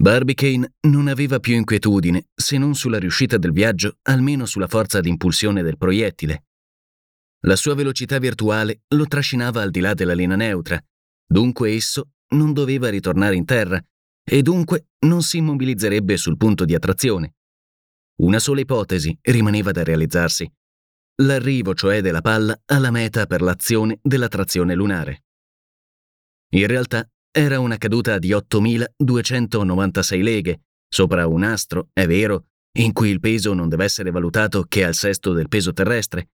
Barbicane non aveva più inquietudine, se non sulla riuscita del viaggio, almeno sulla forza d'impulsione del proiettile. La sua velocità virtuale lo trascinava al di là della linea neutra, dunque esso non doveva ritornare in terra e dunque non si immobilizzerebbe sul punto di attrazione. Una sola ipotesi rimaneva da realizzarsi. L'arrivo, cioè, della palla alla meta per l'azione della trazione lunare. In realtà era una caduta di 8.296 leghe, sopra un astro, è vero, in cui il peso non deve essere valutato che al sesto del peso terrestre.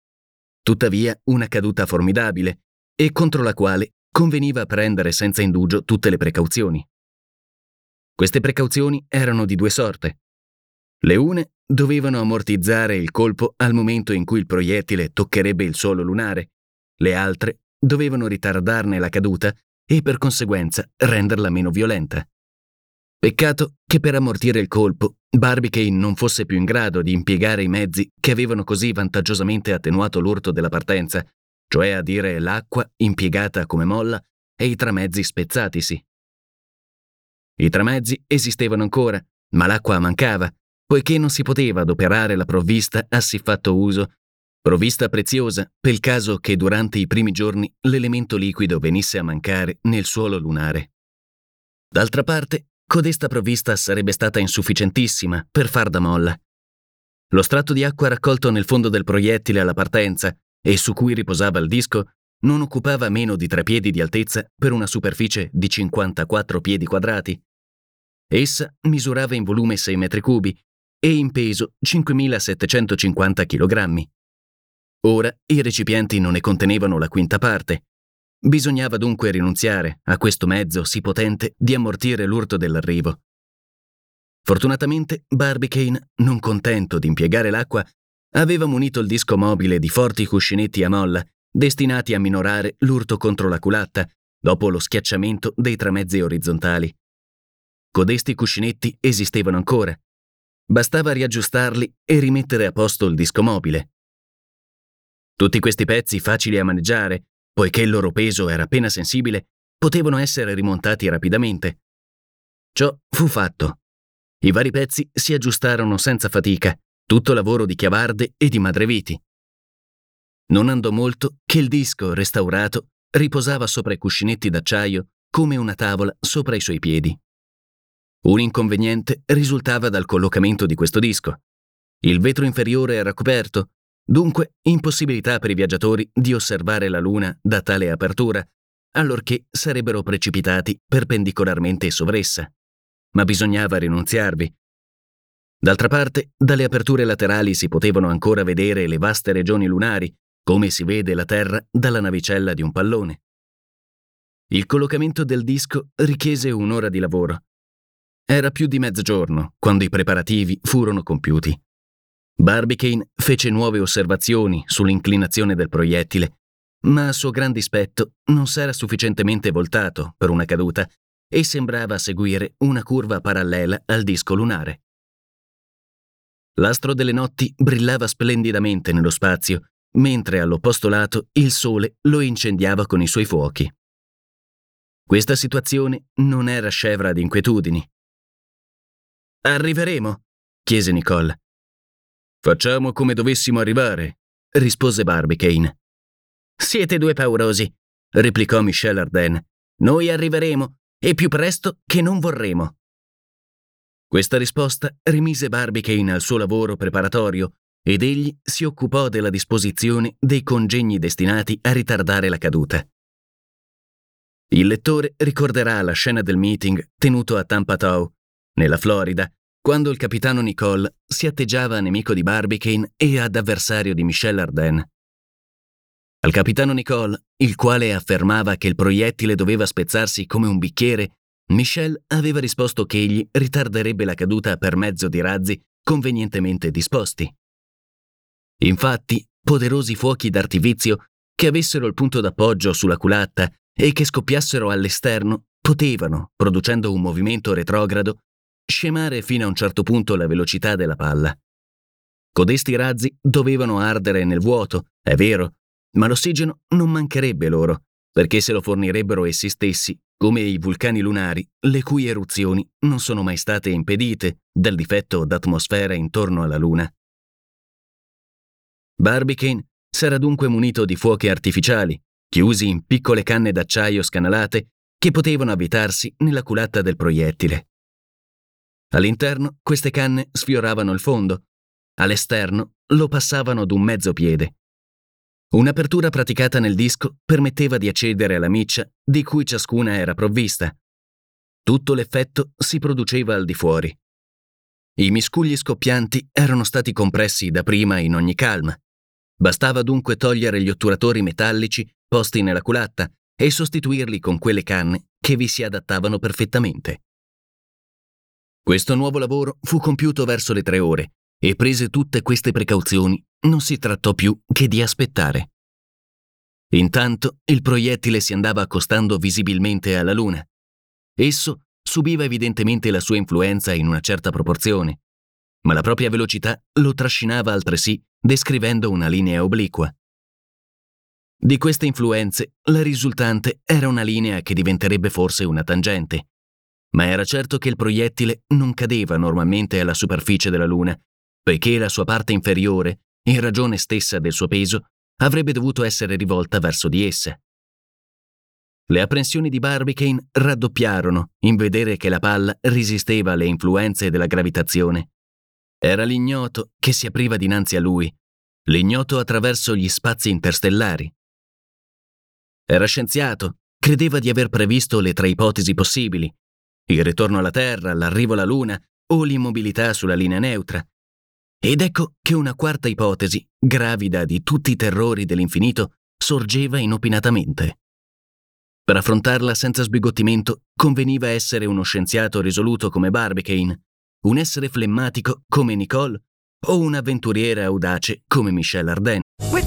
Tuttavia una caduta formidabile, e contro la quale conveniva prendere senza indugio tutte le precauzioni. Queste precauzioni erano di due sorte. Le une dovevano ammortizzare il colpo al momento in cui il proiettile toccherebbe il suolo lunare, le altre dovevano ritardarne la caduta e per conseguenza renderla meno violenta. Peccato che per ammortire il colpo Barbicane non fosse più in grado di impiegare i mezzi che avevano così vantaggiosamente attenuato l'urto della partenza, cioè a dire l'acqua impiegata come molla e i tramezzi spezzatisi. I tramezzi esistevano ancora, ma l'acqua mancava, poiché non si poteva adoperare la provvista a siffatto uso provvista preziosa per il caso che durante i primi giorni l'elemento liquido venisse a mancare nel suolo lunare. D'altra parte, codesta provvista sarebbe stata insufficientissima per far da molla. Lo strato di acqua raccolto nel fondo del proiettile alla partenza e su cui riposava il disco non occupava meno di tre piedi di altezza per una superficie di 54 piedi quadrati. Essa misurava in volume 6 metri cubi e in peso 5.750 kg. Ora i recipienti non ne contenevano la quinta parte. Bisognava dunque rinunziare a questo mezzo sì potente di ammortire l'urto dell'arrivo. Fortunatamente Barbicane, non contento di impiegare l'acqua, aveva munito il disco mobile di forti cuscinetti a molla, destinati a minorare l'urto contro la culatta, dopo lo schiacciamento dei tramezzi orizzontali. Codesti cuscinetti esistevano ancora. Bastava riaggiustarli e rimettere a posto il disco mobile. Tutti questi pezzi facili a maneggiare, poiché il loro peso era appena sensibile, potevano essere rimontati rapidamente. Ciò fu fatto. I vari pezzi si aggiustarono senza fatica, tutto lavoro di Chiavarde e di Madreviti. Non andò molto che il disco, restaurato, riposava sopra i cuscinetti d'acciaio come una tavola sopra i suoi piedi. Un inconveniente risultava dal collocamento di questo disco. Il vetro inferiore era coperto Dunque, impossibilità per i viaggiatori di osservare la Luna da tale apertura, allorché sarebbero precipitati perpendicolarmente sovressa. Ma bisognava rinunziarvi. D'altra parte, dalle aperture laterali si potevano ancora vedere le vaste regioni lunari, come si vede la Terra dalla navicella di un pallone. Il collocamento del disco richiese un'ora di lavoro. Era più di mezzogiorno quando i preparativi furono compiuti. Barbicane fece nuove osservazioni sull'inclinazione del proiettile, ma a suo gran dispetto non s'era sufficientemente voltato per una caduta e sembrava seguire una curva parallela al disco lunare. L'astro delle notti brillava splendidamente nello spazio, mentre all'opposto lato il sole lo incendiava con i suoi fuochi. Questa situazione non era scevra di inquietudini. Arriveremo? chiese Nicole. Facciamo come dovessimo arrivare, rispose Barbicane. Siete due paurosi, replicò Michel Arden. Noi arriveremo, e più presto che non vorremo. Questa risposta rimise Barbicane al suo lavoro preparatorio ed egli si occupò della disposizione dei congegni destinati a ritardare la caduta. Il lettore ricorderà la scena del meeting tenuto a Tampatow, nella Florida, quando il capitano Nicole si atteggiava a nemico di Barbicane e ad avversario di Michel Arden. Al capitano Nicole, il quale affermava che il proiettile doveva spezzarsi come un bicchiere, Michel aveva risposto che egli ritarderebbe la caduta per mezzo di razzi convenientemente disposti. Infatti, poderosi fuochi d'artificio che avessero il punto d'appoggio sulla culatta e che scoppiassero all'esterno potevano, producendo un movimento retrogrado, scemare fino a un certo punto la velocità della palla. Codesti razzi dovevano ardere nel vuoto, è vero, ma l'ossigeno non mancherebbe loro, perché se lo fornirebbero essi stessi, come i vulcani lunari, le cui eruzioni non sono mai state impedite dal difetto d'atmosfera intorno alla Luna. Barbicane s'era dunque munito di fuochi artificiali, chiusi in piccole canne d'acciaio scanalate che potevano avvitarsi nella culatta del proiettile. All'interno queste canne sfioravano il fondo, all'esterno lo passavano d'un mezzo piede. Un'apertura praticata nel disco permetteva di accedere alla miccia di cui ciascuna era provvista. Tutto l'effetto si produceva al di fuori. I miscugli scoppianti erano stati compressi da prima in ogni calma. Bastava dunque togliere gli otturatori metallici posti nella culatta e sostituirli con quelle canne che vi si adattavano perfettamente. Questo nuovo lavoro fu compiuto verso le tre ore e prese tutte queste precauzioni, non si trattò più che di aspettare. Intanto il proiettile si andava accostando visibilmente alla Luna. Esso subiva evidentemente la sua influenza in una certa proporzione, ma la propria velocità lo trascinava altresì descrivendo una linea obliqua. Di queste influenze, la risultante era una linea che diventerebbe forse una tangente, ma era certo che il proiettile non cadeva normalmente alla superficie della Luna, poiché la sua parte inferiore, in ragione stessa del suo peso, avrebbe dovuto essere rivolta verso di essa. Le apprensioni di Barbicane raddoppiarono in vedere che la palla resisteva alle influenze della gravitazione. Era l'ignoto che si apriva dinanzi a lui, l'ignoto attraverso gli spazi interstellari. Era scienziato, credeva di aver previsto le tre ipotesi possibili, il ritorno alla Terra, l'arrivo alla Luna o l'immobilità sulla linea neutra. Ed ecco che una quarta ipotesi, gravida di tutti i terrori dell'infinito, sorgeva inopinatamente. Per affrontarla senza sbigottimento conveniva essere uno scienziato risoluto come Barbicane, un essere flemmatico come Nicole o un avventuriere audace come Michel Arden.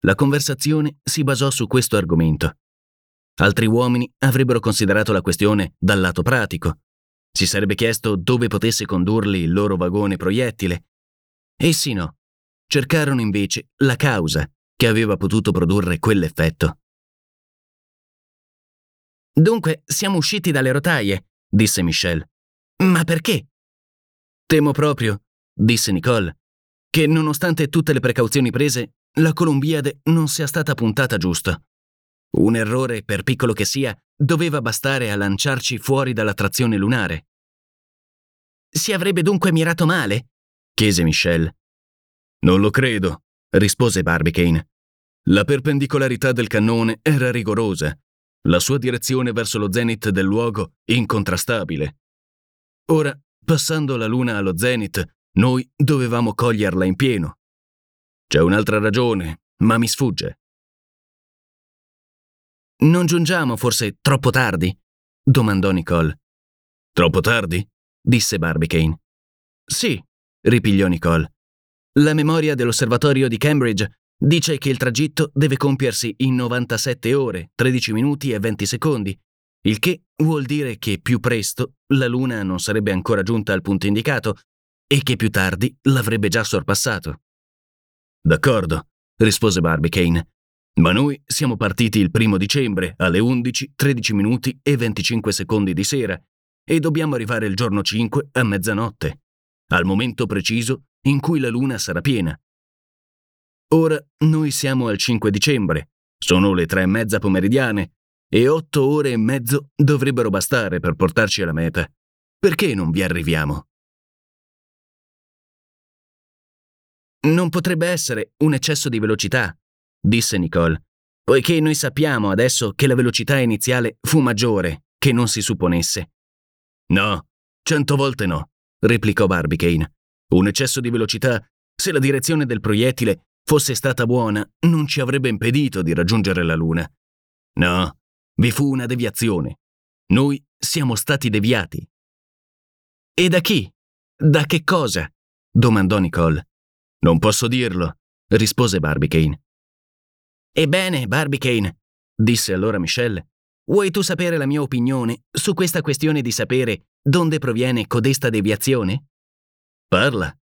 La conversazione si basò su questo argomento. Altri uomini avrebbero considerato la questione dal lato pratico. Si sarebbe chiesto dove potesse condurli il loro vagone proiettile. Essi no. Cercarono invece la causa che aveva potuto produrre quell'effetto. Dunque, siamo usciti dalle rotaie, disse Michel. Ma perché? Temo proprio, disse Nicole, che nonostante tutte le precauzioni prese, la Columbiade non sia stata puntata giusto. Un errore, per piccolo che sia, doveva bastare a lanciarci fuori dalla trazione lunare. Si avrebbe dunque mirato male? chiese Michel. Non lo credo, rispose Barbicane. La perpendicolarità del cannone era rigorosa, la sua direzione verso lo zenith del luogo incontrastabile. Ora, passando la luna allo zenith, noi dovevamo coglierla in pieno. C'è un'altra ragione, ma mi sfugge. Non giungiamo forse troppo tardi? domandò Nicole. Troppo tardi? disse Barbicane. Sì, ripigliò Nicole. La memoria dell'osservatorio di Cambridge dice che il tragitto deve compiersi in 97 ore, 13 minuti e 20 secondi, il che vuol dire che più presto la Luna non sarebbe ancora giunta al punto indicato e che più tardi l'avrebbe già sorpassato. D'accordo, rispose Barbicane. Ma noi siamo partiti il primo dicembre alle 11, 13 minuti e 25 secondi di sera e dobbiamo arrivare il giorno 5 a mezzanotte, al momento preciso in cui la luna sarà piena. ora noi siamo al 5 dicembre, sono le tre e mezza pomeridiane e otto ore e mezzo dovrebbero bastare per portarci alla meta. Perché non vi arriviamo? Non potrebbe essere un eccesso di velocità, disse Nicole, poiché noi sappiamo adesso che la velocità iniziale fu maggiore che non si supponesse. No, cento volte no, replicò Barbicane. Un eccesso di velocità, se la direzione del proiettile fosse stata buona, non ci avrebbe impedito di raggiungere la Luna. No, vi fu una deviazione. Noi siamo stati deviati. E da chi? Da che cosa? domandò Nicole. Non posso dirlo, rispose Barbicane. Ebbene, Barbicane, disse allora Michelle, vuoi tu sapere la mia opinione su questa questione di sapere donde proviene codesta deviazione? Parla.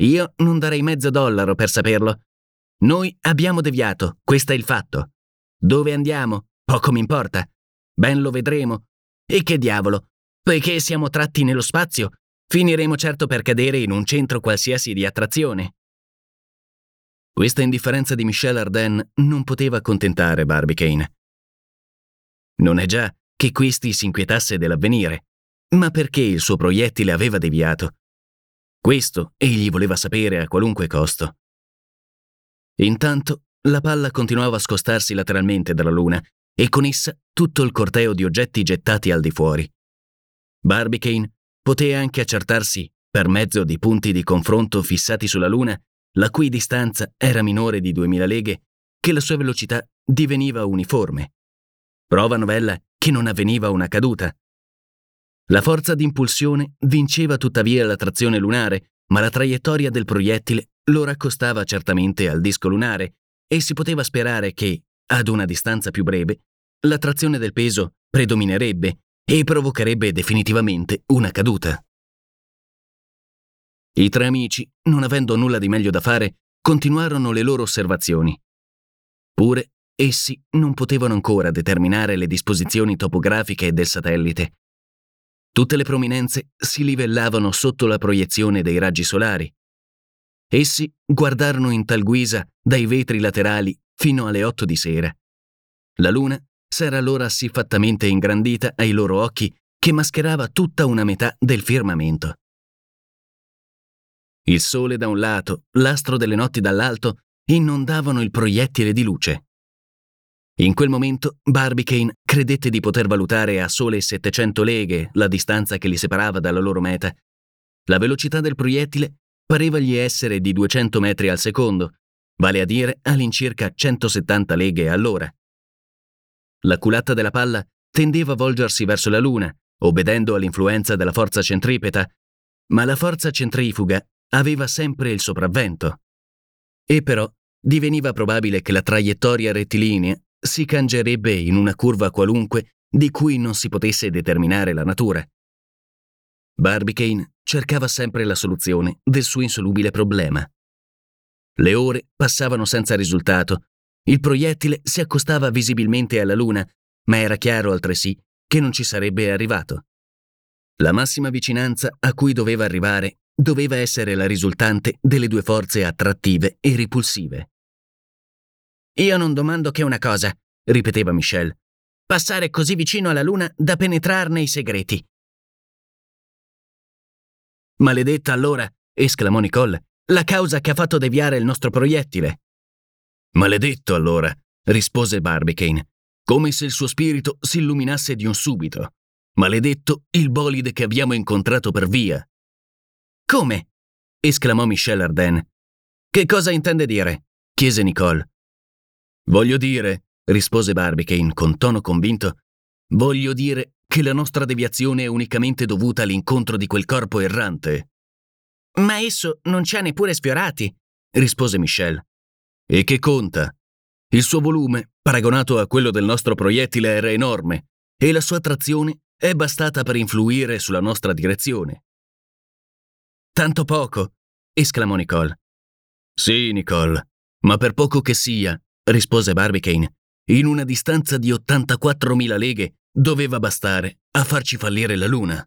Io non darei mezzo dollaro per saperlo. Noi abbiamo deviato, questo è il fatto. Dove andiamo? Poco mi importa. Ben lo vedremo. E che diavolo, poiché siamo tratti nello spazio, finiremo certo per cadere in un centro qualsiasi di attrazione. Questa indifferenza di Michel Arden non poteva accontentare Barbicane. Non è già che questi si inquietasse dell'avvenire, ma perché il suo proiettile aveva deviato. Questo egli voleva sapere a qualunque costo. Intanto la palla continuava a scostarsi lateralmente dalla luna e con essa tutto il corteo di oggetti gettati al di fuori. Barbicane poté anche accertarsi, per mezzo di punti di confronto fissati sulla Luna, la cui distanza era minore di 2000 leghe, che la sua velocità diveniva uniforme. Prova novella che non avveniva una caduta. La forza d'impulsione vinceva tuttavia la trazione lunare, ma la traiettoria del proiettile lo raccostava certamente al disco lunare e si poteva sperare che, ad una distanza più breve, la trazione del peso predominerebbe e provocherebbe definitivamente una caduta. I tre amici, non avendo nulla di meglio da fare, continuarono le loro osservazioni. Pure essi non potevano ancora determinare le disposizioni topografiche del satellite. Tutte le prominenze si livellavano sotto la proiezione dei raggi solari. Essi guardarono in tal guisa dai vetri laterali fino alle otto di sera. La luna s'era allora siffattamente ingrandita ai loro occhi che mascherava tutta una metà del firmamento. Il sole da un lato, l'astro delle notti dall'alto, inondavano il proiettile di luce. In quel momento Barbicane credette di poter valutare a sole 700 leghe la distanza che li separava dalla loro meta. La velocità del proiettile pareva gli essere di 200 metri al secondo, vale a dire all'incirca 170 leghe all'ora. La culata della palla tendeva a volgersi verso la Luna, obbedendo all'influenza della forza centripeta, ma la forza centrifuga aveva sempre il sopravvento. E però diveniva probabile che la traiettoria rettilinea si cangerebbe in una curva qualunque di cui non si potesse determinare la natura. Barbicane cercava sempre la soluzione del suo insolubile problema. Le ore passavano senza risultato. Il proiettile si accostava visibilmente alla Luna, ma era chiaro altresì che non ci sarebbe arrivato. La massima vicinanza a cui doveva arrivare doveva essere la risultante delle due forze attrattive e ripulsive. Io non domando che una cosa, ripeteva Michel. Passare così vicino alla Luna da penetrarne i segreti. Maledetta allora, esclamò Nicole, la causa che ha fatto deviare il nostro proiettile. Maledetto allora, rispose Barbicane, come se il suo spirito si illuminasse di un subito. Maledetto il bolide che abbiamo incontrato per via. Come? esclamò Michel Arden. Che cosa intende dire? chiese Nicole. Voglio dire, rispose Barbicane con tono convinto, voglio dire che la nostra deviazione è unicamente dovuta all'incontro di quel corpo errante. Ma esso non ci ha neppure sfiorati, rispose Michel. E che conta? Il suo volume, paragonato a quello del nostro proiettile, era enorme e la sua trazione è bastata per influire sulla nostra direzione. Tanto poco, esclamò Nicole. Sì, Nicole, ma per poco che sia, rispose Barbicane, in una distanza di 84.000 leghe doveva bastare a farci fallire la luna.